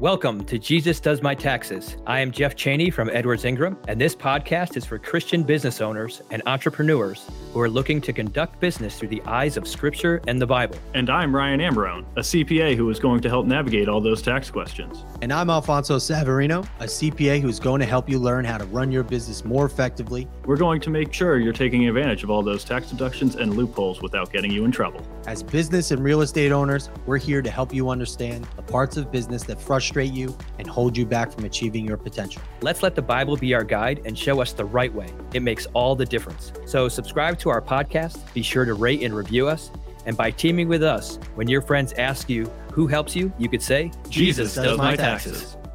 Welcome to Jesus Does My Taxes. I am Jeff Cheney from Edwards Ingram, and this podcast is for Christian business owners and entrepreneurs who are looking to conduct business through the eyes of Scripture and the Bible. And I'm Ryan Ambrone, a CPA who is going to help navigate all those tax questions. And I'm Alfonso Savarino, a CPA who's going to help you learn how to run your business more effectively. We're going to make sure you're taking advantage of all those tax deductions and loopholes without getting you in trouble. As business and real estate owners, we're here to help you understand the parts of business that frustrate you and hold you back from achieving your potential. Let's let the Bible be our guide and show us the right way. It makes all the difference. So, subscribe to our podcast, be sure to rate and review us. And by teaming with us, when your friends ask you who helps you, you could say, Jesus, does, my taxes. taxes.